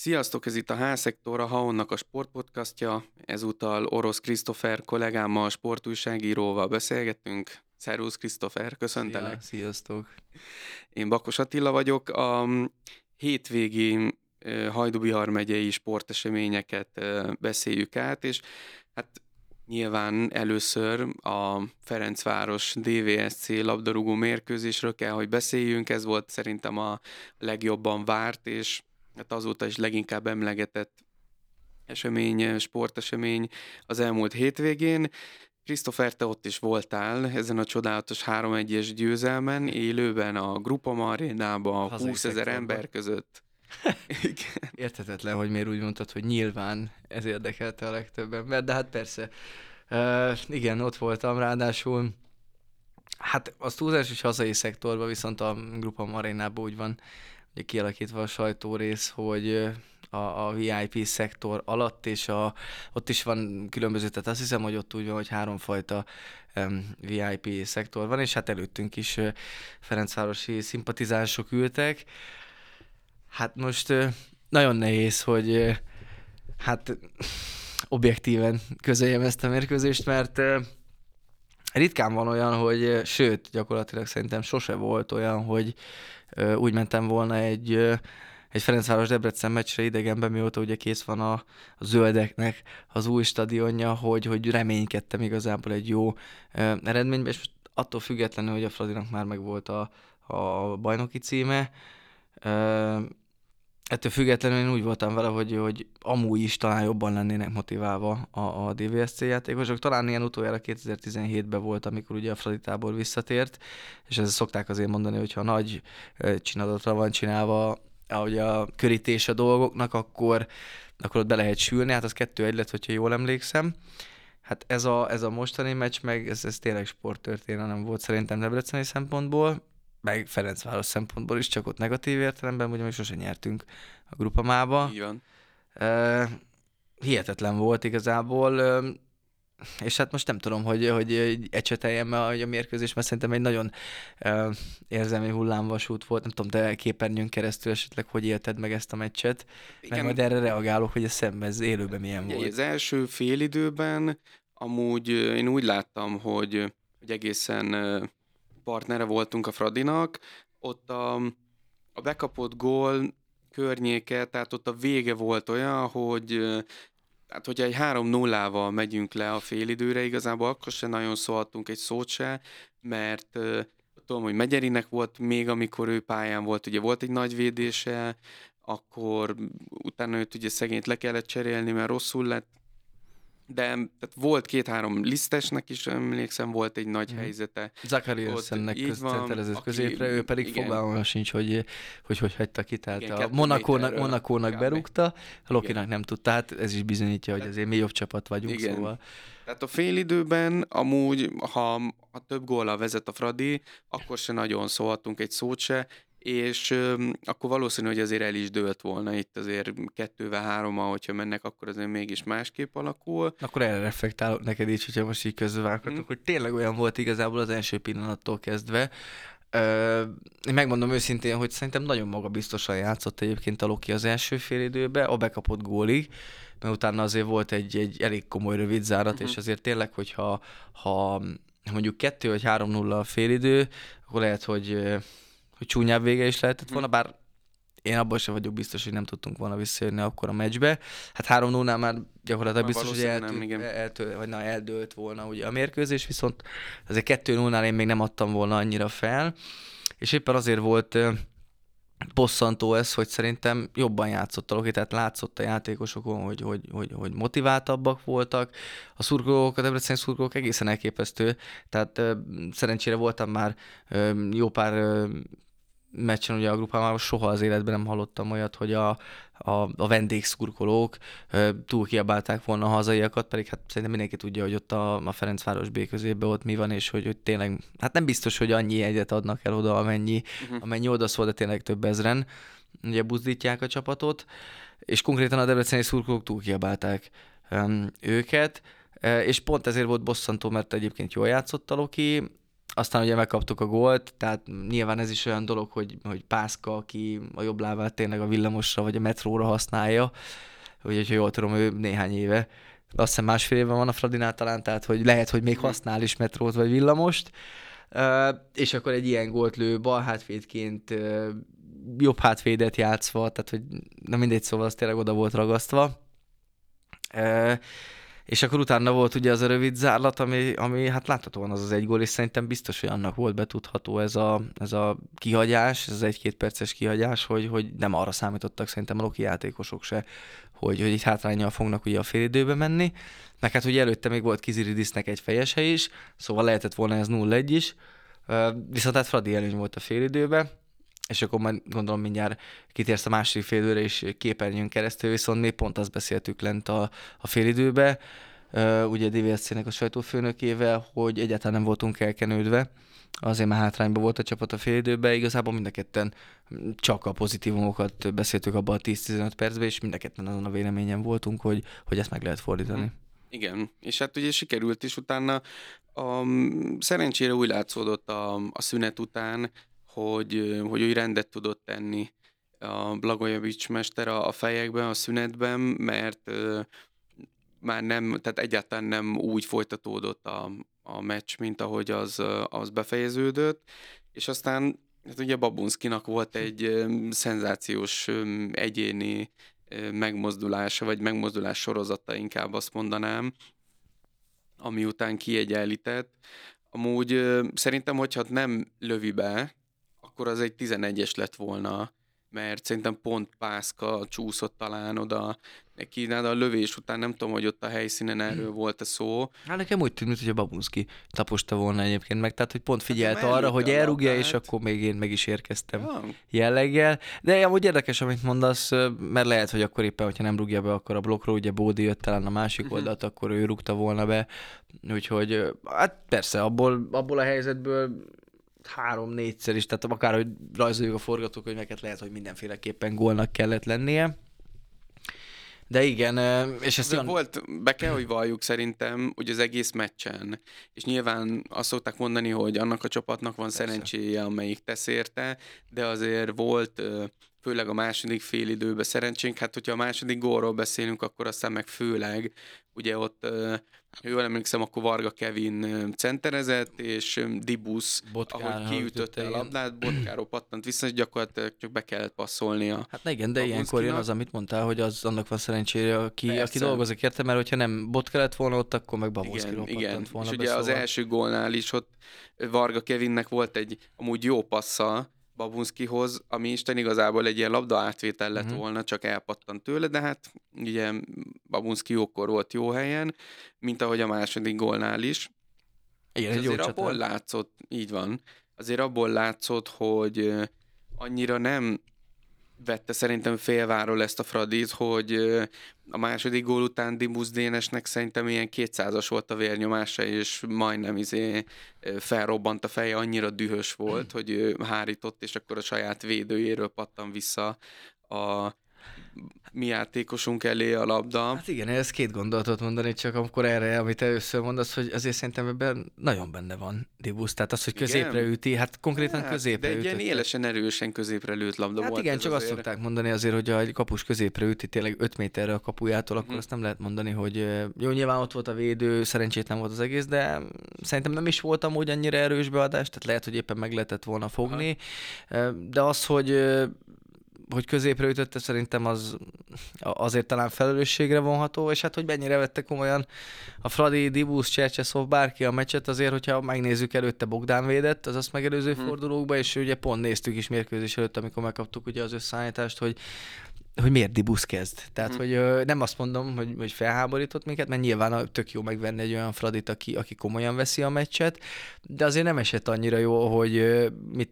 Sziasztok, ez itt a H-szektor, a Haonnak a sportpodcastja. Ezúttal Orosz Krisztofer kollégámmal, sportújságíróval beszélgettünk. Szervusz Krisztofer, köszöntelek. Szia, sziasztok. Én Bakos Attila vagyok. A hétvégi Hajdubihar megyei sporteseményeket beszéljük át, és hát Nyilván először a Ferencváros DVSC labdarúgó mérkőzésről kell, hogy beszéljünk. Ez volt szerintem a legjobban várt, és hát azóta is leginkább emlegetett esemény, sportesemény az elmúlt hétvégén. Christopher, te ott is voltál ezen a csodálatos 3-1-es győzelmen, élőben a Grupa Marénában 20 ezer ember között. Érthetetlen, hogy miért úgy mondtad, hogy nyilván ez érdekelte a legtöbb ember, de hát persze. Uh, igen, ott voltam, ráadásul hát az túlzás is hazai szektorban, viszont a Grupa Marénában úgy van kialakítva a sajtórész, hogy a, a VIP szektor alatt, és a, ott is van különböző, tehát azt hiszem, hogy ott úgy van, hogy háromfajta um, VIP szektor van, és hát előttünk is uh, Ferencvárosi szimpatizánsok ültek. Hát most uh, nagyon nehéz, hogy uh, hát objektíven közöljem ezt a mérkőzést, mert uh, ritkán van olyan, hogy, sőt, gyakorlatilag szerintem sose volt olyan, hogy úgy mentem volna egy, egy Ferencváros-Debrecen meccsre idegenben, mióta ugye kész van a, a zöldeknek az új stadionja, hogy, hogy reménykedtem igazából egy jó eredménybe, és attól függetlenül, hogy a Fradinak már meg volt a, a bajnoki címe, ettől függetlenül én úgy voltam vele, hogy, hogy amúgy is talán jobban lennének motiválva a, a DVSC játékosok. Talán ilyen utoljára 2017-ben volt, amikor ugye a Fradi tábor visszatért, és ezt szokták azért mondani, hogyha nagy csinadatra van csinálva ahogy a körítés a dolgoknak, akkor, akkor ott be lehet sülni, hát az kettő egy lett, hogyha jól emlékszem. Hát ez a, ez a mostani meccs, meg ez, ez tényleg sporttörténelem volt szerintem Debreceni szempontból, meg Ferencváros szempontból is, csak ott negatív értelemben, hogy mi sose nyertünk a grupamába. Így van. Uh, hihetetlen volt igazából, uh, és hát most nem tudom, hogy, hogy ecseteljem a, a mérkőzés, mert szerintem egy nagyon uh, érzelmi hullámvasút volt. Nem tudom, te képernyőn keresztül esetleg hogy élted meg ezt a meccset, Igen. meg majd erre reagálok, hogy a szemben, ez élőben milyen Ugye, volt. Az első fél időben amúgy én úgy láttam, hogy, hogy egészen partnere voltunk a Fradinak, ott a, a bekapott gól környéke, tehát ott a vége volt olyan, hogy tehát hogyha egy 3-0-val megyünk le a félidőre, igazából akkor sem nagyon szóltunk egy szót se, mert tudom, hogy Megyerinek volt még, amikor ő pályán volt, ugye volt egy nagy védése, akkor utána őt ugye szegényt le kellett cserélni, mert rosszul lett, de tehát volt két-három lisztesnek is, emlékszem, volt egy nagy hmm. helyzete. Zakariassennek köztetelezett középre, ő pedig fogalma sincs, hogy, hogy hogy hagyta ki, tehát igen, a Monakónak, Monakónak berúgta, a Lokinak igen. nem tudta, hát ez is bizonyítja, hogy azért mi jobb csapat vagyunk, igen. szóval. Tehát a félidőben amúgy, ha, ha több góla vezet a Fradi, akkor se nagyon szólhatunk egy szót se, és akkor valószínű, hogy azért el is dőlt volna itt azért kettővel, hárommal, hogyha mennek, akkor azért mégis másképp alakul. Akkor erre reflektálok neked is, hogyha most így közbevághatok, mm. hogy tényleg olyan volt igazából az első pillanattól kezdve, Ö, én megmondom őszintén, hogy szerintem nagyon magabiztosan játszott egyébként a Loki az első fél időben, a bekapott gólig, mert utána azért volt egy, egy elég komoly rövid zárat, uh-huh. és azért tényleg, hogyha ha mondjuk kettő vagy három nulla a félidő, akkor lehet, hogy hogy csúnyább vége is lehetett volna, bár én abban sem vagyok biztos, hogy nem tudtunk volna visszajönni akkor a meccsbe. Hát 3 0 már gyakorlatilag biztos, hogy eltű, nem, eltő, vagy na, eldőlt volna ugye a mérkőzés, viszont azért 2 0 én még nem adtam volna annyira fel, és éppen azért volt bosszantó ez, hogy szerintem jobban játszott a Loki, tehát látszott a játékosokon, hogy, hogy, hogy, hogy motiváltabbak voltak. A szurkolók, a Debrecen szurkolók egészen elképesztő, tehát szerencsére voltam már jó pár meccsen ugye a grupában soha az életben nem hallottam olyat, hogy a, a, a vendégszurkolók túl kiabálták volna a hazaiakat, pedig hát szerintem mindenki tudja, hogy ott a, a Ferencváros B közében ott mi van, és hogy, hogy tényleg, hát nem biztos, hogy annyi egyet adnak el oda, amennyi, uh-huh. amennyi oda szól, de tényleg több ezren ugye buzdítják a csapatot, és konkrétan a debreceni szurkolók túl kiabálták um, őket, és pont ezért volt bosszantó, mert egyébként jól játszott a Loki, aztán ugye megkaptuk a gólt, tehát nyilván ez is olyan dolog, hogy, hogy Pászka, aki a jobb lábát tényleg a villamosra vagy a metróra használja, hogy hogyha jól tudom, ő néhány éve, azt hiszem másfél éve van a Fradinál talán, tehát hogy lehet, hogy még mhm. használ is metrót vagy villamost, uh, és akkor egy ilyen gólt lő bal hátvédként uh, jobb hátvédet játszva, tehát hogy na mindegy, szóval az tényleg oda volt ragasztva. Uh, és akkor utána volt ugye az a rövid zárlat, ami, ami hát láthatóan az az egy gól, és szerintem biztos, hogy annak volt betudható ez a, ez a kihagyás, ez az egy-két perces kihagyás, hogy, hogy nem arra számítottak szerintem a Loki játékosok se, hogy, hogy itt hátrányjal fognak ugye a félidőbe menni. Meg hát ugye előtte még volt Kiziridisnek egy fejese is, szóval lehetett volna ez 0-1 is, viszont hát Fradi előny volt a félidőbe, és akkor majd gondolom mindjárt kitérsz a másik félőre és képernyőn keresztül, viszont mi pont azt beszéltük lent a, a félidőbe, ugye DVSC-nek a sajtófőnökével, hogy egyáltalán nem voltunk elkenődve, azért már hátrányban volt a csapat a félidőben, igazából mind a ketten csak a pozitívumokat beszéltük abban a 10-15 percben, és mind a ketten azon a véleményen voltunk, hogy, hogy ezt meg lehet fordítani. Hmm. Igen, és hát ugye sikerült is utána. A, szerencsére úgy látszódott a, a szünet után, hogy, hogy úgy rendet tudott tenni a Blagojevics mester a, a fejekben, a szünetben, mert már nem, tehát egyáltalán nem úgy folytatódott a, a meccs, mint ahogy az, az befejeződött, és aztán hát ugye Babunskinak volt egy szenzációs egyéni megmozdulása, vagy megmozdulás sorozata inkább azt mondanám, ami után kiegyenlített. Amúgy szerintem, hogyha nem lövi be, akkor az egy 11-es lett volna, mert szerintem pont Pászka csúszott talán oda neki, de a lövés után nem tudom, hogy ott a helyszínen erről volt-e szó. Hát nekem úgy tűnt, hogy a Babunski taposta volna egyébként meg, tehát hogy pont hát figyelt hát, arra, hogy elrúgja, és akkor még én meg is érkeztem ja. jelleggel. De amúgy érdekes, amit mondasz, mert lehet, hogy akkor éppen, hogyha nem rúgja be, akkor a blokkról ugye Bódi jött talán a másik uh-huh. oldalt, akkor ő rúgta volna be. Úgyhogy hát persze, abból, abból a helyzetből három-négyszer is, tehát akár, hogy rajzoljuk a forgatókönyveket, lehet, hogy mindenféleképpen gólnak kellett lennie. De igen, és ezt... De olyan... volt, be kell, hogy valljuk szerintem, hogy az egész meccsen, és nyilván azt szokták mondani, hogy annak a csapatnak van Persze. szerencséje, amelyik tesz érte, de azért volt főleg a második fél időben szerencsénk. Hát, hogyha a második gólról beszélünk, akkor aztán meg főleg, ugye ott ha jól emlékszem, akkor Varga Kevin centerezett, és Dibusz, Botkára ahogy kiütötte a labdát, Botkáról pattant vissza, és gyakorlatilag csak be kellett passzolnia. Hát na igen, de ilyenkor jön az, amit mondtál, hogy az annak van szerencsére, aki, aki dolgozik érte, mert hogyha nem Bot kellett volna ott, akkor meg Babonszkiról igen, igen. volna És ugye szóval. az első gólnál is ott Varga Kevinnek volt egy amúgy jó passza, Babunskihoz, ami Isten igazából egy ilyen labda átvétel lett uh-huh. volna, csak elpattant tőle, de hát ugye Babunski jókor volt jó helyen, mint ahogy a második gólnál is. Igen, egy azért abból látszott, így van, azért abból látszott, hogy annyira nem vette szerintem félváról ezt a Fradit, hogy a második gól után Dibusz Dénesnek szerintem ilyen 200-as volt a vérnyomása, és majdnem izé felrobbant a feje, annyira dühös volt, hogy hárított, és akkor a saját védőjéről pattan vissza a mi játékosunk elé a labda. Hát igen, ez két gondolatot mondani, csak amikor erre, amit először mondasz, hogy azért szerintem ebben nagyon benne van Dibusz. Tehát az, hogy középre igen? üti, hát konkrétan hát, középre De egy ilyen élesen erősen középre lőtt labda hát volt. igen, csak azért. azt szokták mondani azért, hogy ha egy kapus középre üti tényleg 5 méterre a kapujától, akkor hmm. azt nem lehet mondani, hogy jó, nyilván ott volt a védő, nem volt az egész, de szerintem nem is voltam úgy annyira erős beadás, tehát lehet, hogy éppen meg lehetett volna fogni. Aha. De az, hogy hogy középre ütötte, szerintem az azért talán felelősségre vonható, és hát, hogy mennyire vette komolyan a Fradi, Dibusz, Csercseszov, bárki a meccset, azért, hogyha megnézzük előtte Bogdán védett az azt megelőző hmm. fordulókba, és ugye pont néztük is mérkőzés előtt, amikor megkaptuk ugye az összeállítást, hogy hogy miért Dibusz kezd. Tehát, hmm. hogy ö, nem azt mondom, hogy, hogy felháborított minket, mert nyilván tök jó megvenni egy olyan Fradit, aki, aki komolyan veszi a meccset, de azért nem esett annyira jó, hogy ö, mit,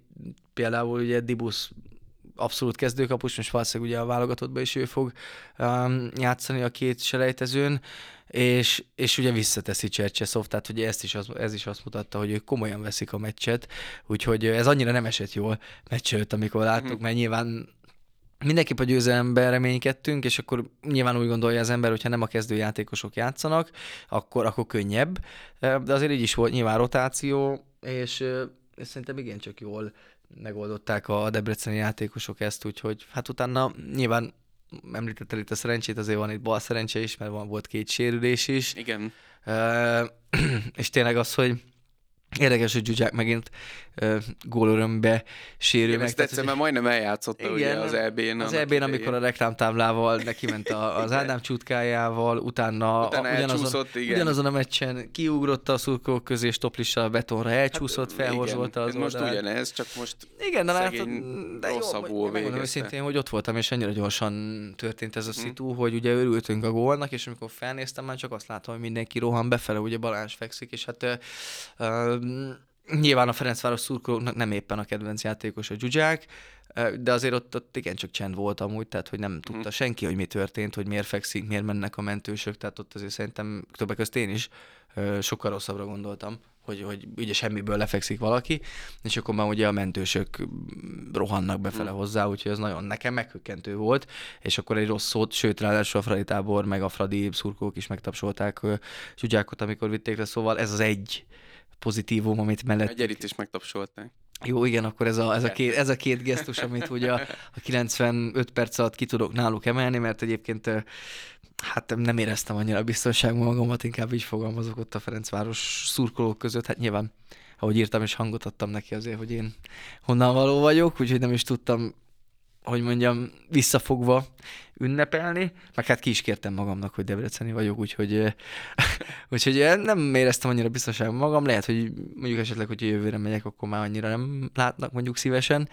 például ugye Dibusz abszolút kezdőkapus, most valószínűleg ugye a válogatottban is ő fog um, játszani a két selejtezőn, és, és ugye visszateszi Csercseszov, tehát ugye ezt is az, ez is azt mutatta, hogy ők komolyan veszik a meccset, úgyhogy ez annyira nem esett jól meccs előtt, amikor láttuk, mm-hmm. mert nyilván mindenképp a győzelemben reménykedtünk, és akkor nyilván úgy gondolja az ember, hogyha nem a kezdőjátékosok játszanak, akkor, akkor könnyebb, de azért így is volt nyilván rotáció, és, és szerintem igencsak jól megoldották a debreceni játékosok ezt, úgyhogy hát utána nyilván említettel itt a szerencsét, azért van itt bal szerencse is, mert van, volt két sérülés is. Igen. Uh, és tényleg az, hogy Érdekes, hogy Zsuzsák megint uh, gólörömbe sérül Igen, meg. Ezt egyszer már majdnem eljátszotta Igen, ugye az EB-n. Az EB-n, amikor a reklámtáblával neki ment a, az Ádám csutkájával, utána, Utána a, ugyanazon, igen. ugyanazon a meccsen kiugrott a szurkolók közé, és toplissal a betonra elcsúszott, hát, felhorzsolta az most oldalát. ugyanez, csak most Igen, de látod, de jó, rosszabbul megmondom őszintén, hogy ott voltam, és annyira gyorsan történt ez a Mhm. szitu, hogy ugye örültünk a gólnak, és amikor felnéztem, már csak azt látom, hogy mindenki rohan befele, ugye Balázs fekszik, és hát ö, nyilván a Ferencváros szurkolóknak nem éppen a kedvenc játékos a Zsuzsák, de azért ott, ott igencsak csend volt amúgy, tehát hogy nem tudta Mhm. senki, hogy mi történt, hogy miért fekszik, miért mennek a mentősök, tehát ott azért szerintem többek között én is sokkal rosszabbra gondoltam, hogy, hogy ugye semmiből lefekszik valaki, és akkor már ugye a mentősök rohannak befele Mhm. hozzá, úgyhogy ez nagyon nekem meghökkentő volt, és akkor egy rossz szót, sőt ráadásul a Fradi tábor, meg a Fradi szurkolók is megtapsolták Zsuzsákot, amikor vitték le, szóval ez az egy pozitívum, amit mellett... A Gyerit is megtapsolták. Jó, igen, akkor ez a, ez a, két, ez a két gesztus, amit ugye a, a 95 perc alatt ki tudok náluk emelni, mert egyébként hát nem éreztem annyira biztonságban magamat, inkább így fogalmazok ott a Ferencváros szurkolók között, hát nyilván ahogy írtam és hangot adtam neki azért, hogy én honnan való vagyok, úgyhogy nem is tudtam, hogy mondjam, visszafogva ünnepelni, meg hát ki is kértem magamnak, hogy debreceni vagyok, úgyhogy, úgyhogy nem éreztem annyira biztonságban magam, lehet, hogy mondjuk esetleg, hogy jövőre megyek, akkor már annyira nem látnak mondjuk szívesen.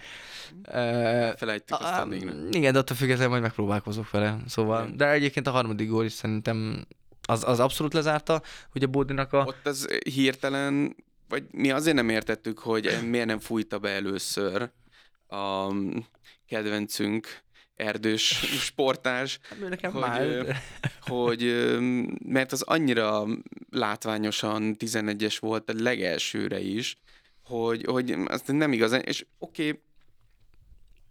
Felejtjük, aztán még nem. igen, de attól függetlenül majd megpróbálkozok vele. Szóval, de egyébként a harmadik gól is szerintem az, az abszolút lezárta, ugye Bódinak a... Ott az hirtelen, vagy mi azért nem értettük, hogy miért nem fújta be először a kedvencünk erdős sportás, Hát nekem hogy, már... hogy mert az annyira látványosan 11-es volt a legelsőre is, hogy, hogy azt nem igazán, és oké, okay,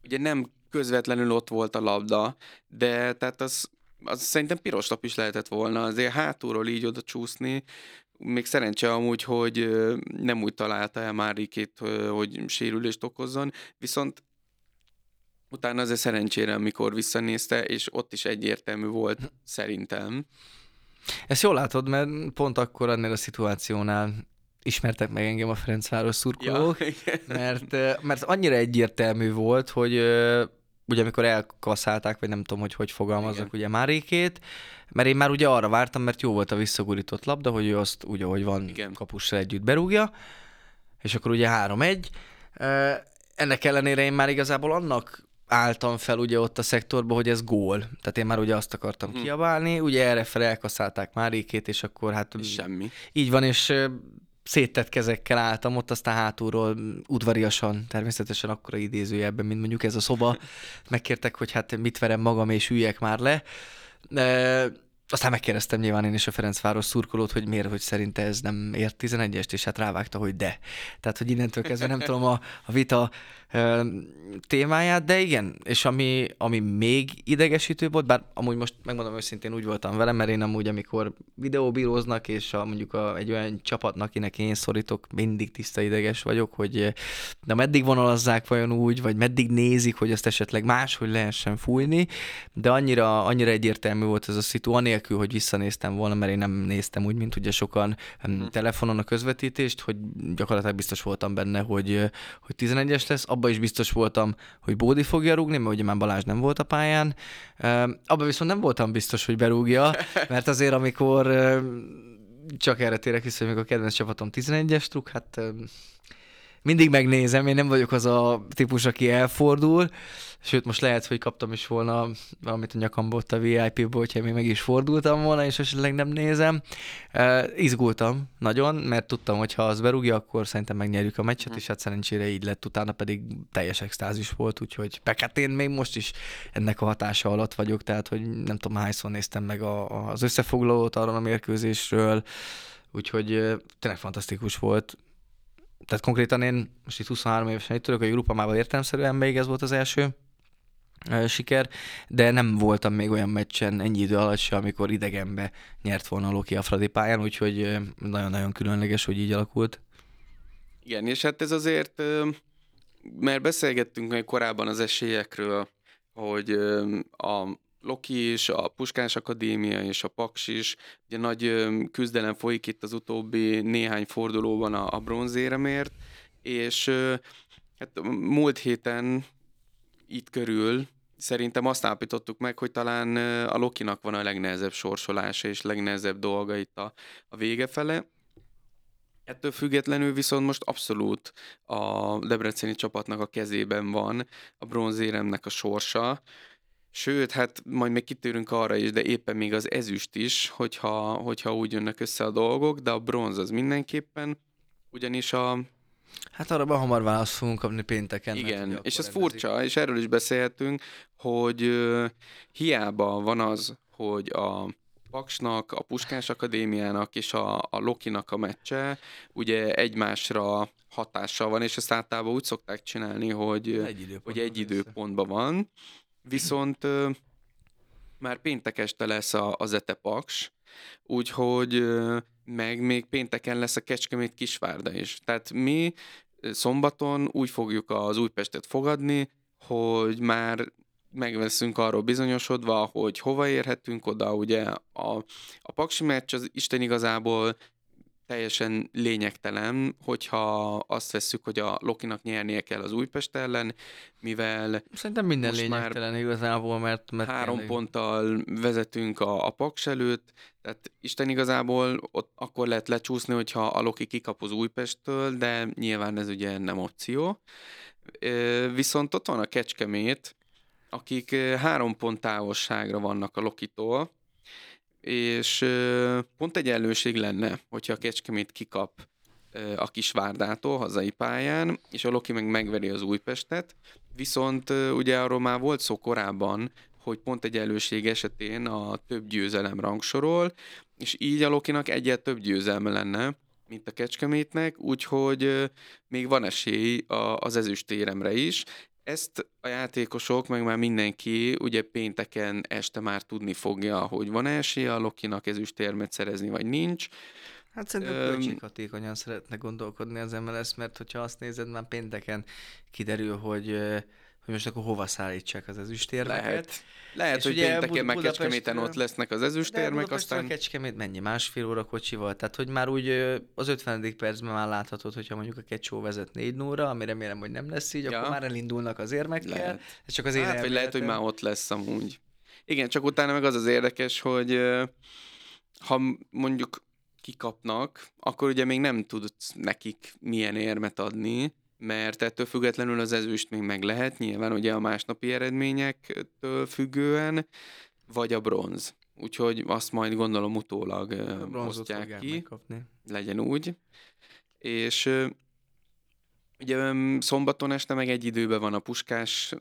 ugye nem közvetlenül ott volt a labda, de tehát az, az szerintem piros lap is lehetett volna, azért hátulról így oda csúszni, még szerencse amúgy, hogy nem úgy találta el Márikét, hogy sérülést okozzon, viszont utána azért szerencsére, amikor visszanézte, és ott is egyértelmű volt szerintem. Ezt jól látod, mert pont akkor ennél a szituációnál ismertek meg engem a Ferencváros szurkolók, igen. mert, mert annyira egyértelmű volt, hogy ugye amikor elkaszálták, vagy nem tudom, hogy hogy fogalmazok, Igen. ugye Márékét, mert én már ugye arra vártam, mert jó volt a visszagurított labda, hogy ő azt úgy, ahogy van, Igen. kapussal együtt berúgja, és akkor ugye 3-1. Ö, Ennek ellenére én már igazából annak álltam fel ugye ott a szektorba, hogy ez gól. Tehát én már ugye azt akartam Mhm. kiabálni, ugye erre fel elkaszálták Márékét, és akkor hát semmi. így van, és széttett kezekkel álltam ott, aztán hátulról udvariasan, természetesen akkora idézőjelben, mint mondjuk ez a szoba. Megkértek, hogy hát mit verem magam, és üljek már le. E, aztán megkérdeztem nyilván én is a Ferencváros szurkolót, hogy miért, hogy szerinte ez nem ért 11-est, és hát rávágta, hogy de. Tehát, hogy innentől kezdve nem tudom a, a vita témáját, de igen, és ami, ami még idegesítő volt, bár amúgy most megmondom őszintén úgy voltam vele, mert én amúgy, amikor videóbíróznak, és a, mondjuk a, egy olyan csapatnak, akinek én szorítok, mindig tiszta ideges vagyok, hogy de meddig vonalazzák vajon úgy, vagy meddig nézik, hogy azt esetleg máshogy lehessen fújni, de annyira, annyira egyértelmű volt ez a szitu, anélkül, hogy visszanéztem volna, mert én nem néztem úgy, mint ugye sokan hmm. telefonon a közvetítést, hogy gyakorlatilag biztos voltam benne, hogy, hogy 11-es lesz, abban is biztos voltam, hogy Bódi fogja rúgni, mert ugye már Balázs nem volt a pályán. Abban viszont nem voltam biztos, hogy berúgja, mert azért amikor csak erre térek vissza, hogy még a kedvenc csapatom 11-es truk, hát mindig megnézem, én nem vagyok az a típus, aki elfordul, sőt most lehet, hogy kaptam is volna valamit a nyakamba ott a VIP-ból, hogyha még meg is fordultam volna, és esetleg nem nézem. Uh, izgultam nagyon, mert tudtam, hogy ha az berúgja, akkor szerintem megnyerjük a meccset, és hát szerencsére így lett, utána pedig teljes extázis volt, úgyhogy hát én még most is ennek a hatása alatt vagyok, tehát hogy nem tudom hányszor néztem meg a, az összefoglalót arról a mérkőzésről, úgyhogy tényleg fantasztikus volt. Tehát konkrétan én most itt 23 évesen itt tudok, a Grupamával értelemszerűen még ez volt az első siker, de nem voltam még olyan meccsen ennyi idő alatt se, amikor idegenbe nyert volna Loki a Fradi pályán, úgyhogy nagyon-nagyon különleges, hogy így alakult. Igen, és hát ez azért, mert beszélgettünk még korábban az esélyekről, hogy a Loki és a Puskás Akadémia és a Paks is, ugye nagy küzdelem folyik itt az utóbbi néhány fordulóban a, a bronzéremért, és hát múlt héten itt körül szerintem azt állapítottuk meg, hogy talán a Lokinak van a legnehezebb sorsolása és legnehezebb dolga itt a, a vége fele. Ettől függetlenül viszont most abszolút a debreceni csapatnak a kezében van a bronzéremnek a sorsa. Sőt, hát majd még kitérünk arra is, de éppen még az ezüst is, hogyha, hogyha úgy jönnek össze a dolgok, de a bronz az mindenképpen, ugyanis a Hát arra hamar választ fogunk kapni pénteken. Igen, mert, és ez furcsa, és erről is beszélhetünk, hogy uh, hiába van az, hogy a Paksnak, a Puskás Akadémiának és a, a Lokinak a meccse ugye egymásra hatással van, és ezt általában úgy szokták csinálni, hogy egy, hogy egy időpontban van, viszont uh, már péntek este lesz a, az Ete Paks, úgyhogy uh, meg még pénteken lesz a Kecskemét Kisvárda is. Tehát mi szombaton úgy fogjuk az Újpestet fogadni, hogy már megveszünk arról bizonyosodva, hogy hova érhetünk oda, ugye a, a Paksi meccs az Isten igazából teljesen lényegtelen, hogyha azt vesszük, hogy a Lokinak nyernie kell az Újpest ellen, mivel Szerintem minden lényegtelen már igazából, mert, mert három tényleg... ponttal vezetünk a, a Paks előtt, tehát Isten igazából ott akkor lehet lecsúszni, hogyha a Loki kikap az Újpesttől, de nyilván ez ugye nem opció. Viszont ott van a Kecskemét, akik három pont távolságra vannak a Lokitól, és pont egyenlőség lenne, hogyha a Kecskemét kikap a Kisvárdától hazai pályán, és a Loki meg megveri az Újpestet, viszont ugye arról már volt szó korábban, hogy pont egyenlőség esetén a több győzelem rangsorol, és így a Lokinak egyet több győzelme lenne, mint a Kecskemétnek, úgyhogy még van esély az ezüstéremre is. Ezt a játékosok, meg már mindenki ugye pénteken este már tudni fogja, hogy van esélye a Lokinak ezüstérmet szerezni, vagy nincs. Hát szerintem um, hatékonyan szeretne gondolkodni az MLS, mert hogyha azt nézed, már pénteken kiderül, hogy hogy most akkor hova szállítsák az ezüstérmeket. Lehet, Lehet és hogy pénteken meg Kecskeméten ott lesznek az ezüstérmek, aztán... Kecskemét mennyi? Másfél óra kocsival? Tehát, hogy már úgy az 50. percben már láthatod, hogyha mondjuk a Kecsó vezet 4 0 ami remélem, hogy nem lesz így, ja. akkor már elindulnak az érmekkel. Lehet. Ez csak az hát, vagy lehet, hogy már ott lesz amúgy. Igen, csak utána meg az az érdekes, hogy ha mondjuk kikapnak, akkor ugye még nem tudsz nekik milyen érmet adni, mert ettől függetlenül az ezüst még meg lehet, nyilván ugye a másnapi eredményektől függően, vagy a bronz. Úgyhogy azt majd gondolom utólag osztják ki, megkapni. legyen úgy. És ugye szombaton este meg egy időben van a Puskás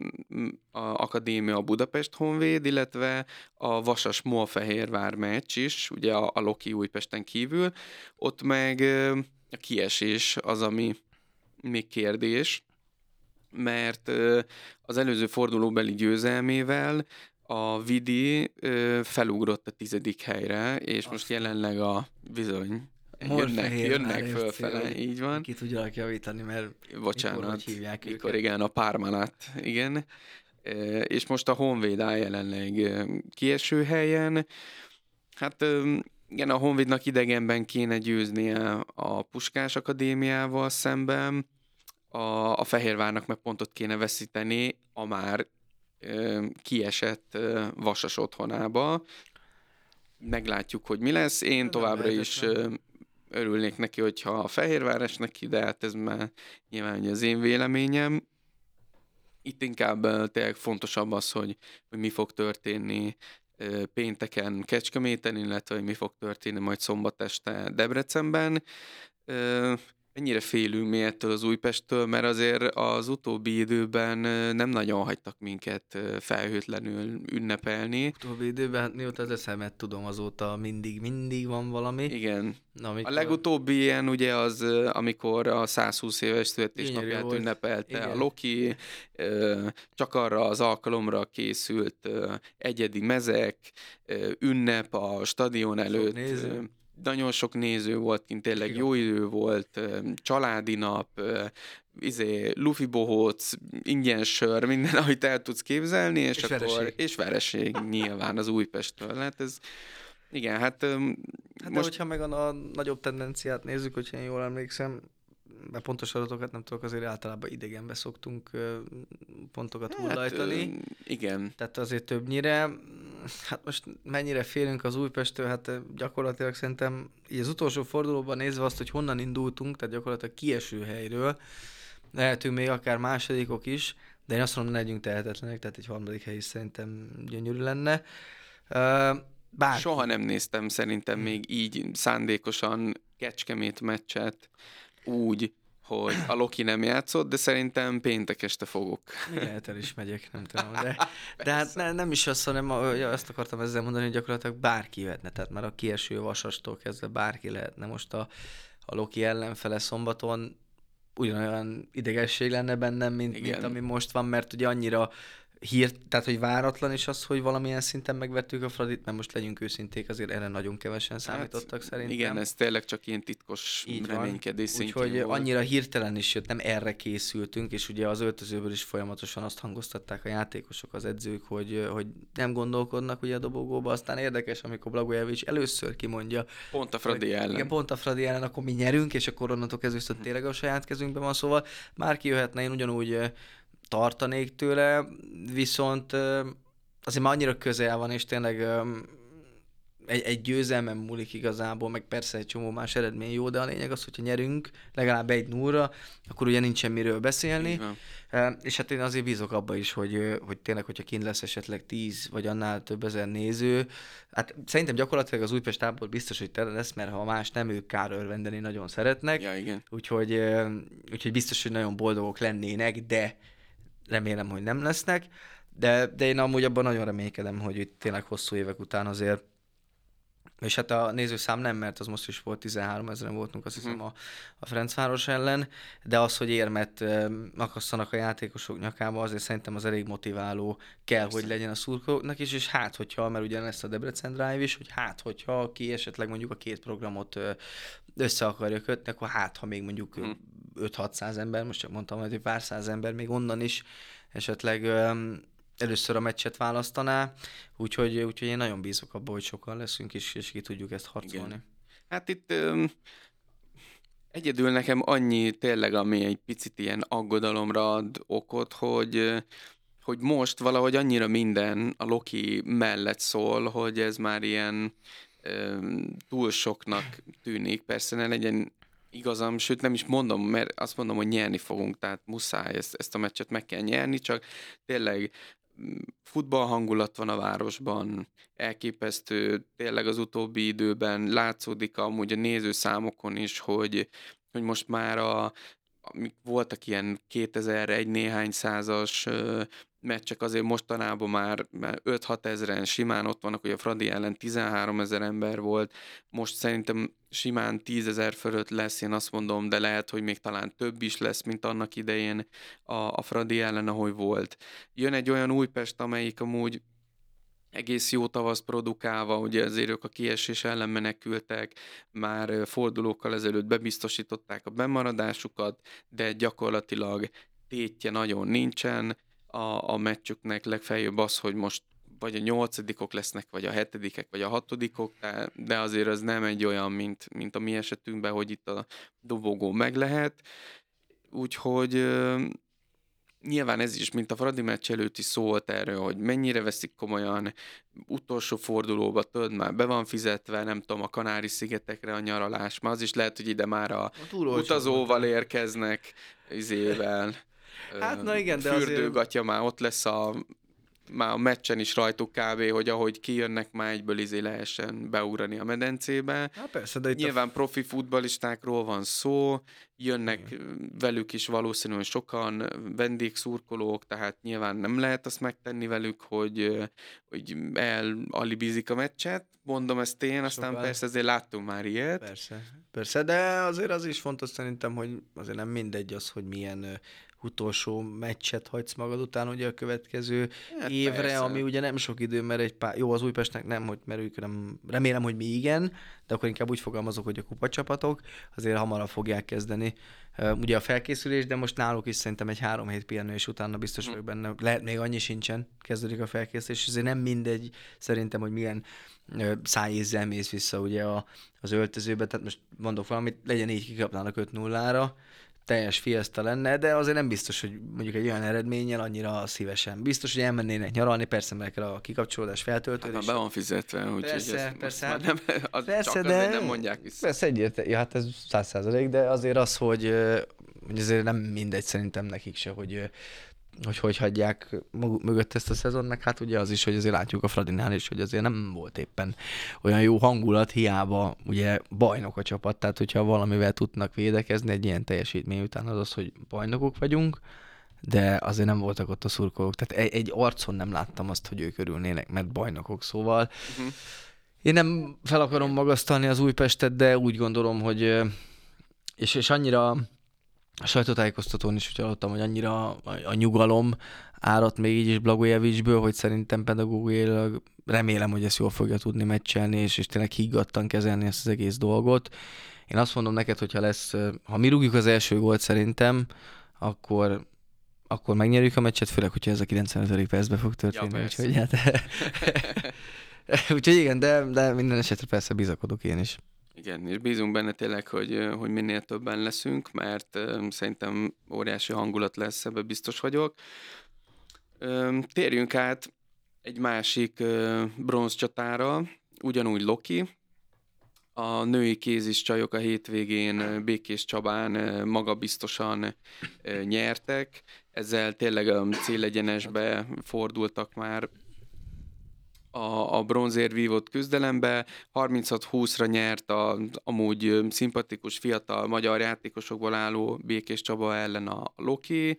a Akadémia a Budapest Honvéd, illetve a Vasas Molfehérvár meccs is, ugye a, a Loki Újpesten kívül. Ott meg a kiesés az, ami még kérdés, mert az előző fordulóbeli győzelmével a Vidi felugrott a tizedik helyre, és Azt most jelenleg a bizony jönnek, jönnek fölfele, így van. Ki tudja javítani, mert Bocsánat, mikor, hívják mikor őket. igen, a Pármanát, igen. És most a Honvéd áll jelenleg kieső helyen. Hát igen, a Honvédnak idegenben kéne győznie a Puskás Akadémiával szemben, a, a Fehérvárnak meg pontot kéne veszíteni a már ö, kiesett ö, Vasas otthonába. Meglátjuk, hogy mi lesz. Én továbbra is ö, örülnék neki, hogyha a Fehérvár esnek ki, de hát ez már nyilván az én véleményem. Itt inkább tényleg fontosabb az, hogy, hogy mi fog történni pénteken Kecskeméten, illetve hogy mi fog történni majd szombat este Debrecenben. Mennyire félünk mi ettől az Újpesttől, mert azért az utóbbi időben nem nagyon hagytak minket felhőtlenül ünnepelni. Utóbbi időben, mióta az eszemet tudom, azóta mindig, mindig van valami. Igen. Amikor... A legutóbbi ilyen ugye az, amikor a 120 éves születésnapját ünnepelte Igen. a Loki, csak arra az alkalomra készült egyedi mezek, ünnep a stadion előtt nagyon sok néző volt kint, tényleg jó idő volt, családi nap, izé, Luffy bohóc, ingyen sör, minden, amit el tudsz képzelni, és, és akkor, vereség. és vereség nyilván az Újpesttől. Hát ez, igen, hát... hát most... de hogyha meg a, a nagyobb tendenciát nézzük, hogyha én jól emlékszem, mert pontos adatokat nem tudok, azért általában idegenbe szoktunk pontokat hát, hullajtani. igen. Tehát azért többnyire. Hát most mennyire félünk az Újpestől, hát gyakorlatilag szerintem így az utolsó fordulóban nézve azt, hogy honnan indultunk, tehát gyakorlatilag kieső helyről, lehetünk még akár másodikok is, de én azt mondom, ne legyünk tehetetlenek, tehát egy harmadik hely is szerintem gyönyörű lenne. Bár... Soha nem néztem szerintem még így szándékosan Kecskemét meccset úgy, hogy a Loki nem játszott, de szerintem péntek este fogok. Lehet el is megyek, nem tudom. De, de hát ne, nem is azt, hanem azt akartam ezzel mondani, hogy gyakorlatilag bárki jöhetne, tehát már a kieső vasastól kezdve bárki lehetne most a, a Loki ellenfele szombaton, ugyanolyan idegesség lenne bennem, mint, mint ami most van, mert ugye annyira hírt, tehát hogy váratlan is az, hogy valamilyen szinten megvettük a Fradit, mert most legyünk őszinték, azért erre nagyon kevesen hát, számítottak hát, szerintem. Igen, ez tényleg csak ilyen titkos Így reménykedés szintjén Úgyhogy volt. annyira hirtelen is jött, nem erre készültünk, és ugye az öltözőből is folyamatosan azt hangoztatták a játékosok, az edzők, hogy, hogy nem gondolkodnak ugye a dobogóba, aztán érdekes, amikor Blagojevic először kimondja. Pont a Fradi hogy, ellen. Igen, pont a Fradi ellen, akkor mi nyerünk, és akkor onnantól kezdve tényleg a saját kezünkben van, szóval már jöhetne, én ugyanúgy tartanék tőle, viszont azért már annyira közel van, és tényleg egy, egy győzelmem múlik igazából, meg persze egy csomó más eredmény jó, de a lényeg az, hogyha nyerünk legalább egy nullra, akkor ugye nincsen miről beszélni. És hát én azért bízok abba is, hogy, hogy tényleg, hogyha kint lesz esetleg 10 vagy annál több ezer néző, hát szerintem gyakorlatilag az Újpest tábor biztos, hogy tele lesz, mert ha más nem, ők kárörvendeni nagyon szeretnek. Ja, igen. Úgyhogy, úgyhogy biztos, hogy nagyon boldogok lennének, de remélem, hogy nem lesznek, de, de én amúgy abban nagyon reménykedem, hogy itt tényleg hosszú évek után azért és hát a nézőszám nem, mert az most is volt 13 ezeren voltunk, azt hiszem, mhm. a, a Ferencváros ellen, de az, hogy érmet akasszanak a játékosok nyakába, azért szerintem az elég motiváló kell, Persze. hogy legyen a szurkolóknak is, és hát, hogyha, mert ugye lesz a Debrecen Drive is, hogy hát, hogyha ki esetleg mondjuk a két programot össze akarja kötni, akkor hát, ha még mondjuk hmm. 5-600 ember, most csak mondtam, hogy pár száz ember még onnan is esetleg először a meccset választaná, úgyhogy, úgyhogy én nagyon bízok abban, hogy sokan leszünk, és, és ki tudjuk ezt harcolni. Igen. Hát itt öm, egyedül nekem annyi tényleg, ami egy picit ilyen aggodalomra ad okot, hogy hogy most valahogy annyira minden a Loki mellett szól, hogy ez már ilyen öm, túl soknak tűnik. Persze ne legyen igazam, sőt nem is mondom, mert azt mondom, hogy nyerni fogunk, tehát muszáj ezt, ezt a meccset meg kell nyerni, csak tényleg mm, futball hangulat van a városban, elképesztő, tényleg az utóbbi időben látszódik amúgy a nézőszámokon is, hogy, hogy most már a, voltak ilyen 2001 néhány százas meccsek azért mostanában már 5-6 ezeren simán ott vannak, hogy a Fradi ellen 13 ezer ember volt, most szerintem simán 10 ezer fölött lesz, én azt mondom, de lehet, hogy még talán több is lesz, mint annak idején a, a Fradi ellen, ahogy volt. Jön egy olyan Újpest, amelyik amúgy egész jó tavasz produkálva, ugye azért ők a kiesés ellen menekültek, már fordulókkal ezelőtt bebiztosították a bemaradásukat, de gyakorlatilag tétje nagyon nincsen, a, a meccsüknek legfeljebb az, hogy most vagy a nyolcadikok lesznek, vagy a hetedikek, vagy a hatodikok, de, azért az nem egy olyan, mint, mint a mi esetünkben, hogy itt a dobogó meg lehet. Úgyhogy nyilván ez is, mint a Fradi meccs előtt is szólt erről, hogy mennyire veszik komolyan, utolsó fordulóba, tudod, már be van fizetve, nem tudom, a Kanári-szigetekre a nyaralás, már az is lehet, hogy ide már a, a utazóval érkeznek izével. Hát na igen, de fürdőgatja azért... már ott lesz a már a meccsen is rajtuk kb., hogy ahogy kijönnek, már egyből izé lehessen beugrani a medencébe. Hát persze, de itt Nyilván a... profi futballistákról van szó, jönnek Igen. velük is valószínűleg sokan vendégszurkolók, tehát nyilván nem lehet azt megtenni velük, hogy, hogy elalibizik a meccset, mondom ezt én, aztán Sokan. persze azért láttunk már ilyet. Persze, persze, de azért az is fontos szerintem, hogy azért nem mindegy az, hogy milyen utolsó meccset hagysz magad után ugye a következő Hát évre, persze. ami ugye nem sok idő, mert egy pár, jó az Újpestnek nem, hogy mert ők nem, remélem, hogy mi igen, de akkor inkább úgy fogalmazok, hogy a kupacsapatok azért hamarabb fogják kezdeni ugye a felkészülés, de most náluk is szerintem egy három hét pihenő, és utána biztos vagyok benne, lehet még annyi sincsen, kezdődik a felkészülés, és azért nem mindegy szerintem, hogy milyen szájézzel mész vissza ugye a, az öltözőbe, tehát most mondok valamit, legyen így kikapnának 5-0-ra, teljes fiesta lenne, de azért nem biztos, hogy mondjuk egy olyan eredménnyel annyira szívesen. Biztos, hogy elmennének nyaralni, persze meg kell a kikapcsolódás Hát feltöltődés. már be van fizetve, úgyhogy Persze, ezt persze, már hát- nem, az Persze, csak de... nem mondják vissza. Persze egyértelmű, ja, hát ez száz százalék, de azért az, hogy, hogy azért nem mindegy szerintem nekik se, hogy hogy hogy hagyják maguk mögött ezt a szezon, meg hát ugye az is, hogy azért látjuk a Fradinál is, hogy azért nem volt éppen olyan jó hangulat, hiába ugye bajnok a csapat, tehát hogyha valamivel tudnak védekezni egy ilyen teljesítmény után az az, hogy bajnokok vagyunk, de azért nem voltak ott a szurkolók, tehát egy, egy arcon nem láttam azt, hogy ők örülnének, mert bajnokok, szóval Uh-huh. én nem fel akarom magasztalni az Újpestet, de úgy gondolom, hogy és, és annyira sajtótájékoztatón is úgy hallottam, hogy annyira a, nyugalom árat még így is Blagojevicsből, hogy szerintem pedagógiailag remélem, hogy ezt jól fogja tudni meccselni, és, és tényleg higgadtan kezelni ezt az egész dolgot. Én azt mondom neked, hogyha lesz, ha mi rúgjuk az első gólt szerintem, akkor akkor megnyerjük a meccset, főleg, hogyha ez a 95. percben fog történni. Ja, úgyhogy hát... úgyhogy igen, de, de minden esetre persze bizakodok én is. Igen, és bízunk benne tényleg, hogy, hogy minél többen leszünk, mert szerintem óriási hangulat lesz, ebbe biztos vagyok. Térjünk át egy másik bronzcsatára, ugyanúgy Loki. A női kézis csajok a hétvégén Békés Csabán magabiztosan nyertek, ezzel tényleg a célegyenesbe fordultak már a, a bronzért vívott küzdelembe. 36-20-ra nyert a amúgy szimpatikus fiatal magyar játékosokból álló Békés Csaba ellen a Loki.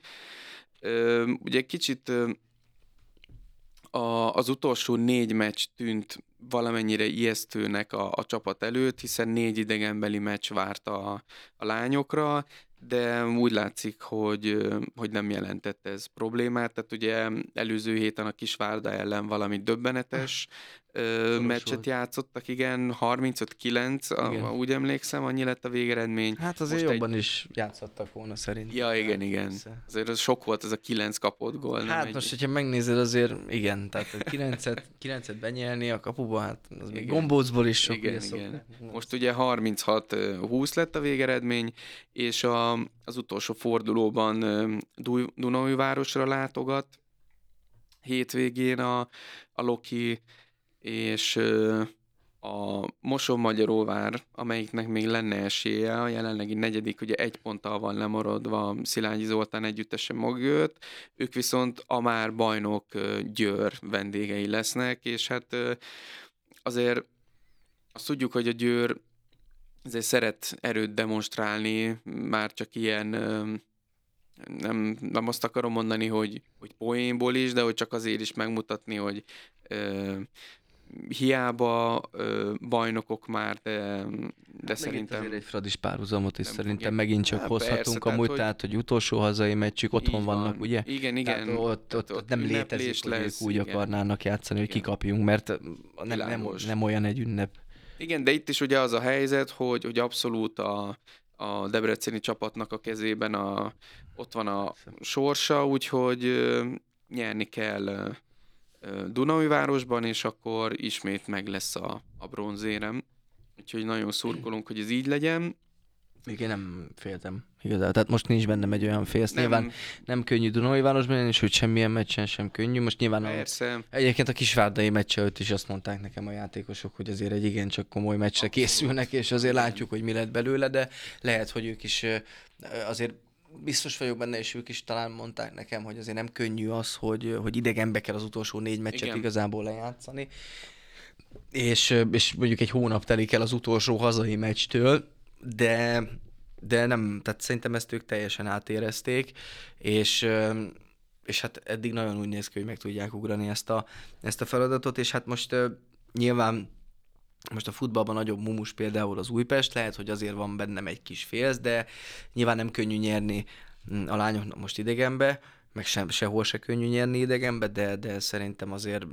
Ö, Ugye kicsit a, az utolsó négy meccs tűnt valamennyire ijesztőnek a, a csapat előtt, hiszen négy idegenbeli meccs várt a, a lányokra, de úgy látszik, hogy, hogy nem jelentett ez problémát. Tehát ugye előző héten a Kisvárda ellen valami döbbenetes ö, meccset volt. játszottak, igen, 35-9, a- Igen. a- úgy emlékszem, annyi lett a végeredmény. Hát azért Most jobban is játszottak volna szerintem. Ja, igen, igen. Persze. Azért az sok volt ez a kilenc kapott gól. nem Hát egy- most, hogyha megnézed, azért igen, tehát a 9-et, 9-et benyelni a kapuba, hát az még Igen. gombócból is sok. Igen, igen. Most ugye 36-20 lett a végeredmény, és a, az utolsó fordulóban Dunaújvárosra látogat hétvégén a, a Loki, és a Moson-Magyaróvár, amelyiknek még lenne esélye, a jelenlegi negyedik, ugye egy ponttal van lemaradva Szilágyi Zoltán együttese mögött, ők viszont a már bajnok Győr vendégei lesznek, és hát azért azt tudjuk, hogy a Győr azért szeret erőt demonstrálni, már csak ilyen nem, nem azt akarom mondani, hogy, hogy poénból is, de hogy csak azért is megmutatni, hogy hiába ö, bajnokok már, de, de Meg szerintem... Azért egy Fradis párhuzamot is szerintem fogják- megint csak Hát hozhatunk persze, amúgy, tehát, hogy- tehát hogy utolsó hazai meccsük otthon Így vannak, van. ugye? Igen, igen. Tehát ott, ott, ott nem létezik, hogy lesz, ők úgy igen. akarnának játszani, hogy Igen. kikapjunk, mert nem, nem, nem olyan egy ünnep. Igen, de itt is ugye az a helyzet, hogy, hogy abszolút a, a debreceni csapatnak a kezében a, ott van a sorsa, úgyhogy nyerni kell Dunaújvárosban, és akkor ismét meg lesz a, a bronzérem. Úgyhogy nagyon szurkolunk, hogy ez így legyen. Még én nem féltem igazából. Tehát most nincs bennem egy olyan félsz. Nem, Nyilván nem könnyű Dunaújvárosban, és hogy semmilyen meccsen sem könnyű. Most nyilván a, persze, Egyébként a kisvárdai meccs előtt is azt mondták nekem a játékosok, hogy azért egy igencsak komoly meccsre készülnek, és azért látjuk, hogy mi lett belőle, de lehet, hogy ők is azért biztos vagyok benne, és ők is talán mondták nekem, hogy azért nem könnyű az, hogy, hogy idegenbe kell az utolsó négy meccset Igen. igazából lejátszani. És, és mondjuk egy hónap telik el az utolsó hazai meccstől, de, de nem, tehát szerintem ezt ők teljesen átérezték, és és hát eddig nagyon úgy néz ki, hogy meg tudják ugrani ezt a, ezt a feladatot, és hát most nyilván most a futballban nagyobb mumus például az Újpest, lehet, hogy azért van bennem egy kis félsz, de nyilván nem könnyű nyerni mm, a lányoknak most idegenbe, meg sem, sehol se könnyű nyerni idegenbe, de, de szerintem azért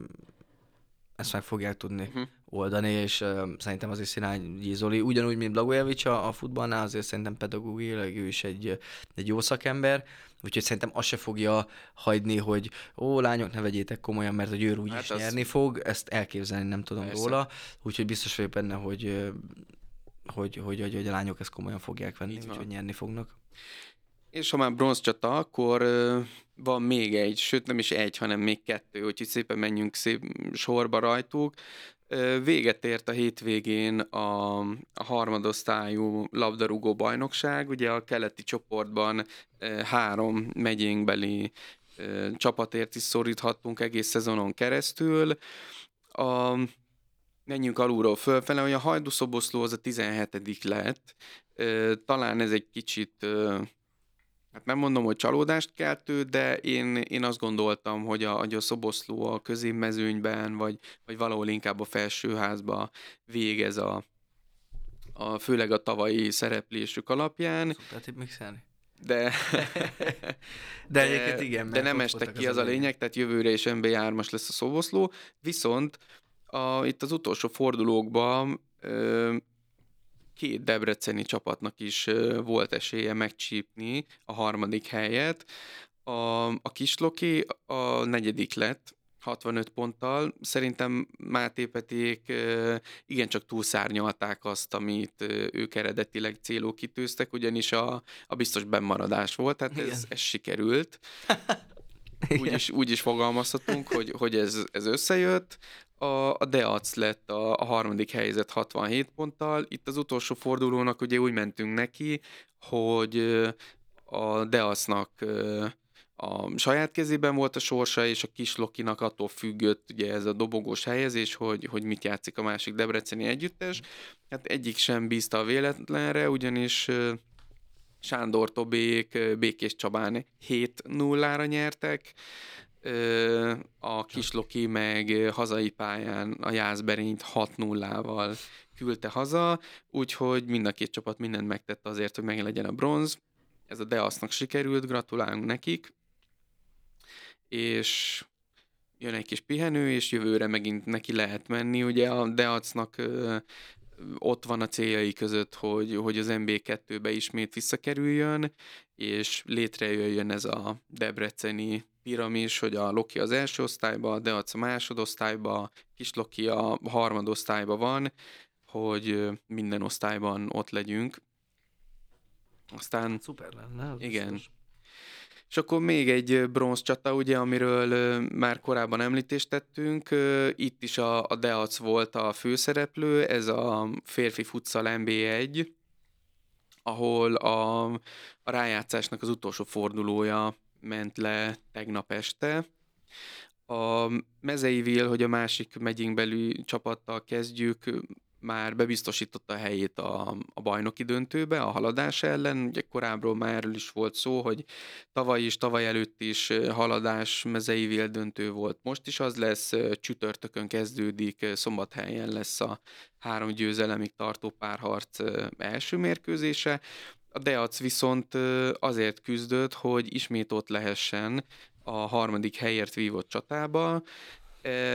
ezt meg fogják tudni uh-huh. oldani, és uh, szerintem azért Szilágyi Zoli, ugyanúgy, mint Blagojevic a, a futballnál, azért szerintem pedagógiailag ő is egy, egy jó szakember, úgyhogy szerintem azt se fogja hagyni, hogy ó, lányok, ne vegyétek komolyan, mert hogy ő úgy hát is az... nyerni fog, ezt elképzelni nem tudom Persze. róla, úgyhogy biztos vagyok benne, hogy hogy, hogy, hogy, hogy a lányok ezt komolyan fogják venni, úgyhogy nyerni fognak. És ha már bronzcsata, akkor van még egy, sőt nem is egy, hanem még kettő, úgyhogy szépen menjünk szép sorba rajtuk. Véget ért a hétvégén a, a harmadosztályú labdarúgó bajnokság. Ugye a keleti csoportban három megyénkbeli csapatért is szoríthattunk egész szezonon keresztül. A, menjünk alulról fölfele, hogy a hajdúszoboszló az a 17 lett. Talán ez egy kicsit Hát nem mondom, hogy csalódást keltő, de én, én azt gondoltam, hogy a, hogy a szoboszló a közémmezőnyben, vagy, vagy valahol inkább a felsőházba végez a, a főleg a tavalyi szereplésük alapján. Szoktál mixelni? De, de, egyébként igen. De nem estek ki az, az a lényeg, tehát jövőre is MB3-as lesz a szoboszló, viszont a, itt az utolsó fordulókban ö, két debreceni csapatnak is volt esélye megcsípni a harmadik helyet. A, a Kisloki a negyedik lett, 65 ponttal. Szerintem Máté Peték igencsak túlszárnyalták azt, amit ők eredetileg céló kitűztek, ugyanis a, a biztos bennmaradás volt, tehát ez, ez sikerült. úgy, is, úgy is fogalmazhatunk, hogy, hogy ez, ez összejött a, a Deac lett a, a harmadik helyzet 67 ponttal. Itt az utolsó fordulónak ugye úgy mentünk neki, hogy a Deacnak a saját kezében volt a sorsa, és a kis Lokinak attól függött ugye ez a dobogós helyezés, hogy, hogy mit játszik a másik debreceni együttes. Hát egyik sem bízta a véletlenre, ugyanis Sándor Tobék Békés Csabán 7-0-ra nyertek, a Kisloki meg hazai pályán a Jászberényt 6-0-val küldte haza, úgyhogy mind a két csapat mindent megtette azért, hogy meglegyen a bronz. Ez a Deasznak sikerült, gratulálunk nekik. És jön egy kis pihenő, és jövőre megint neki lehet menni. Ugye a Deacnak ott van a céljai között, hogy, hogy az MB2-be ismét visszakerüljön, és létrejöjjön ez a debreceni piramis, hogy a Loki az első osztályba, Deac a másodosztályba, Kis Loki a harmadosztályba van, hogy minden osztályban ott legyünk. Aztán... Szuper lenne. Igen. Biztos. És akkor még egy bronz csata, ugye, amiről már korábban említést tettünk. Itt is a, a Deac volt a főszereplő, ez a férfi futsal NB1, ahol a, a rájátszásnak az utolsó fordulója ment le tegnap este. A Mezeivil, hogy a másik megyénk belül csapattal kezdjük, már bebiztosította a helyét a, a bajnoki döntőbe, a haladás ellen. Ugye korábbról már erről is volt szó, hogy tavaly is, tavaly előtt is haladás Mezeivil döntő volt. Most is az lesz, csütörtökön kezdődik, szombathelyen lesz a három győzelemig tartó párharc első mérkőzése. A Deac viszont azért küzdött, hogy ismét ott lehessen a harmadik helyért vívott csatába.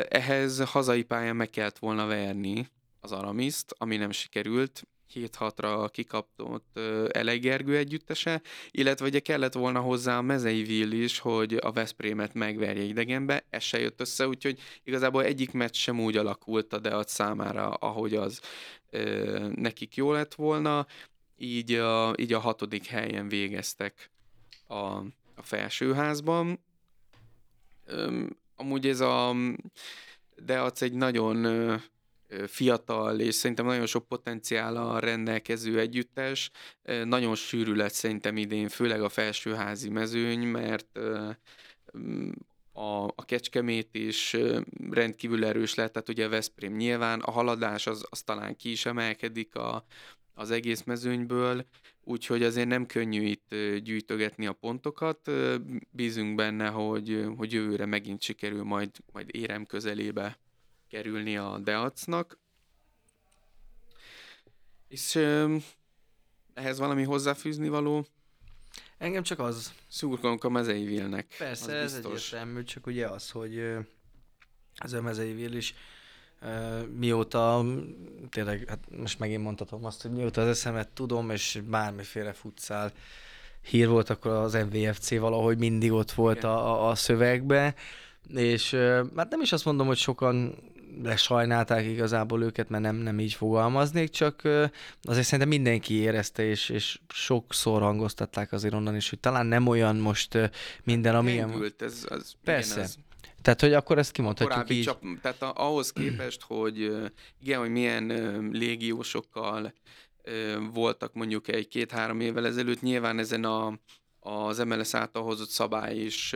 Ehhez hazai pályán meg kellett volna verni az Aramiszt, ami nem sikerült. 7-6-ra kikaptott Elej Gergő együttese, illetve ugye kellett volna hozzá a Mezei Vill is, hogy a Veszprémet megverje idegenbe, ez se jött össze, úgyhogy igazából egyik meccs sem úgy alakult a Deat számára, ahogy az ö, nekik jó lett volna így a, így a hatodik helyen végeztek a, a felsőházban. Öm, amúgy ez a Deac egy nagyon fiatal, és szerintem nagyon sok potenciállal rendelkező együttes. Nagyon sűrű lett szerintem idén, főleg a felsőházi mezőny, mert a, a Kecskemét is rendkívül erős lett, tehát ugye a Veszprém nyilván, a haladás az, az talán ki is emelkedik a, az egész mezőnyből, úgyhogy azért nem könnyű itt gyűjtögetni a pontokat. Bízunk benne, hogy, hogy jövőre megint sikerül majd, majd érem közelébe kerülni a Deacnak. És ehhez valami hozzáfűzni való? Engem csak az. Szurkolunk a mezei vilnek. Persze, ez egyértelmű, csak ugye az, hogy az a mezei vil is mióta, tényleg, hát most megint mondhatom azt, hogy mióta az eszemet tudom, és bármiféle futszál hír volt, akkor az MVFC valahogy mindig ott volt a, a szövegbe, és hát nem is azt mondom, hogy sokan lesajnálták igazából őket, mert nem, nem így fogalmaznék, csak azért szerintem mindenki érezte, és, és sokszor hangoztatták azért onnan is, hogy talán nem olyan most minden, ami... Gyengült, ez, az, Persze. Igen. Tehát, hogy akkor ezt kimondhatjuk így. Csap, tehát ahhoz képest, hogy igen, hogy milyen légiósokkal voltak mondjuk egy két-három évvel ezelőtt, nyilván ezen a az MLS által hozott szabály is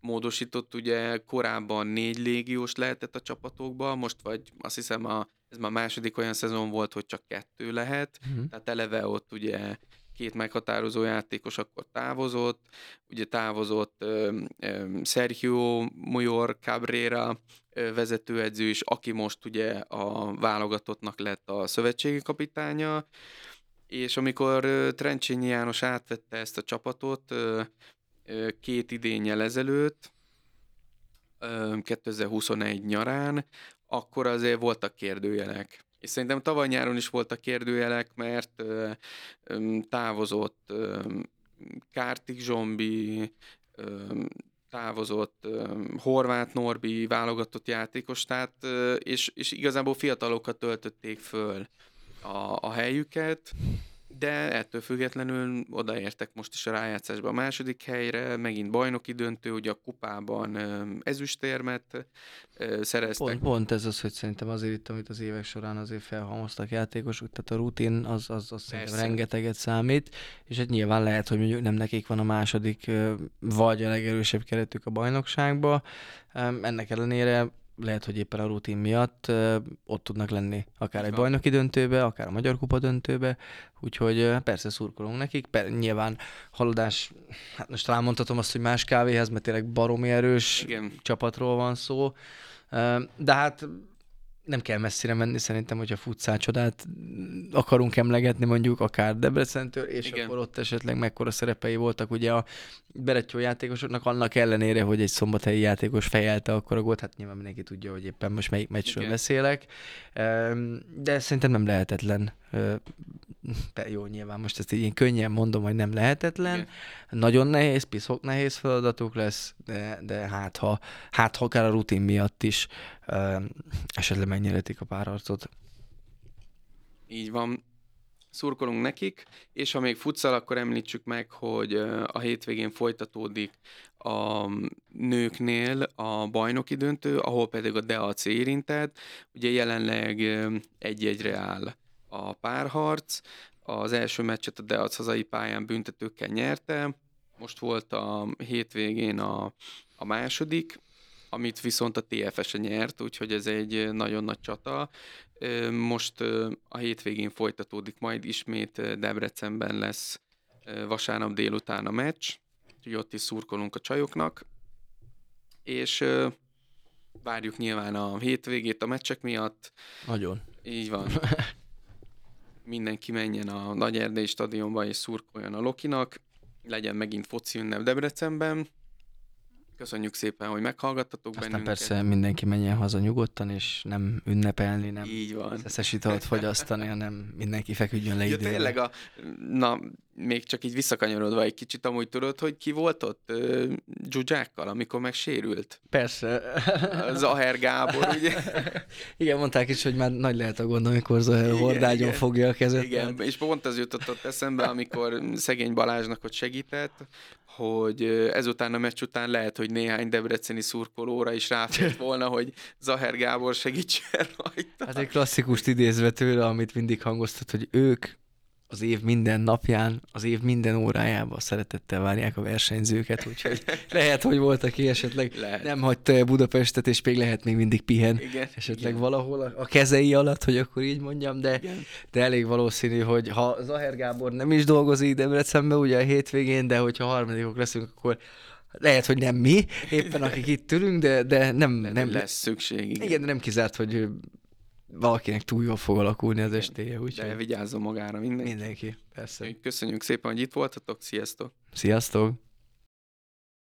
módosított, ugye korábban négy légiós lehetett a csapatokban, most vagy azt hiszem a, ez már második olyan szezon volt, hogy csak kettő lehet, uh-huh. tehát eleve ott ugye két meghatározó játékos akkor távozott, ugye távozott ö, ö, Sergio Moyor Cabrera ö, vezetőedző is, aki most ugye a válogatottnak lett a szövetségi kapitánya, és amikor Trencsényi János átvette ezt a csapatot két idényel ezelőtt, 2021 nyarán, akkor azért voltak kérdőjelek. És szerintem tavaly nyáron is voltak kérdőjelek, mert távozott Kártik Zsombi, távozott Horváth Norbi válogatott játékos, tehát, és, és igazából fiatalokat töltötték föl a, a helyüket, de ettől függetlenül odaértek most is a rájátszásba. A második helyre, megint bajnoki döntő, ugye a kupában ezüstérmet szereztek. Pont, pont ez az, hogy szerintem azért itt, amit az évek során azért felhalmoztak játékosok, tehát a rutin az, az, az szerintem rengeteget számít, és hát nyilván lehet, hogy mondjuk nem nekik van a második vagy a legerősebb keretük a bajnokságba, ennek ellenére lehet, hogy éppen a rutin miatt ott tudnak lenni, akár egy bajnoki döntőbe, akár a Magyar Kupa döntőbe, úgyhogy persze szurkolunk nekik. Per, nyilván haladás, hát most talán mondhatom azt, hogy más kávéhez, mert tényleg baromi erős Igen. csapatról van szó, de hát nem kell messzire menni szerintem, hogyha futszál csodát akarunk emlegetni mondjuk akár Debrecentől, és Igen. akkor ott esetleg mekkora szerepei voltak ugye a Berettyó játékosoknak, annak ellenére, hogy egy szombathelyi játékos fejelte akkor a gólt, hát nyilván mindenki tudja, hogy éppen most melyik meccsről Igen. beszélek, de szerintem nem lehetetlen jó, nyilván most ezt így én könnyen mondom, hogy nem lehetetlen. Igen. Nagyon nehéz, piszok nehéz feladatuk lesz, de, de hát ha, hát ha akár a rutin miatt is esetleg megnyeretik a párharcot. Így van. Szurkolunk nekik, és ha még futsal, akkor említsük meg, hogy a hétvégén folytatódik a nőknél a bajnoki döntő, ahol pedig a DAC érintett. Ugye jelenleg egy-egyre áll a párharc. Az első meccset a Deac hazai pályán büntetőkkel nyerte. Most volt a hétvégén a, a második, amit viszont a TFS-e nyert, úgyhogy ez egy nagyon nagy csata. Most a hétvégén folytatódik, majd ismét Debrecenben lesz vasárnap délután a meccs, úgyhogy ott is szurkolunk a csajoknak, és várjuk nyilván a hétvégét a meccsek miatt. Nagyon. Így van. Mindenki menjen a Nagy Erdély stadionba és szurkoljon a Lokinak. Legyen megint foci ünnep Debrecenben. Köszönjük szépen, hogy meghallgattatok Aztán bennünket. persze mindenki menjen haza nyugodtan, és nem ünnepelni, nem Így van. szeszes italt fogyasztani, hanem mindenki feküdjön le ja, időre. tényleg, a, na, még csak így visszakanyarodva egy kicsit, amúgy tudod, hogy ki volt ott Zsuzsákkal, amikor megsérült? Persze. Zaher Gábor, ugye? igen, mondták is, hogy már nagy lehet a gond, amikor Zaher igen, hordágyon igen. fogja a kezet. Igen, és pont ez jutott ott eszembe, amikor szegény Balázsnak ott segített, hogy ezután a meccs után lehet, hogy néhány debreceni szurkolóra is ráfért volna, hogy Zaher Gábor segítsen rajta. Hát egy klasszikust idézve tőle, amit mindig hangoztat, hogy ők az év minden napján, az év minden órájában szeretettel várják a versenyzőket, úgyhogy lehet, hogy volt, aki esetleg lehet. nem hagyta Budapestet, és még lehet még mindig pihen igen, esetleg igen. valahol a, a kezei alatt, hogy akkor így mondjam, de, de elég valószínű, hogy ha Zaher Gábor nem is dolgozik Debrecenben ugye a hétvégén, de hogyha harmadikok leszünk, akkor lehet, hogy nem mi, éppen akik itt ülünk, de, de nem, nem, nem lesz szükség. Igen. igen, de nem kizárt, hogy valakinek túl jól fog alakulni az estéje. Úgy, De vigyázzon magára mindenki. Mindenki, persze. Köszönjük szépen, hogy itt voltatok, sziasztok! Sziasztok!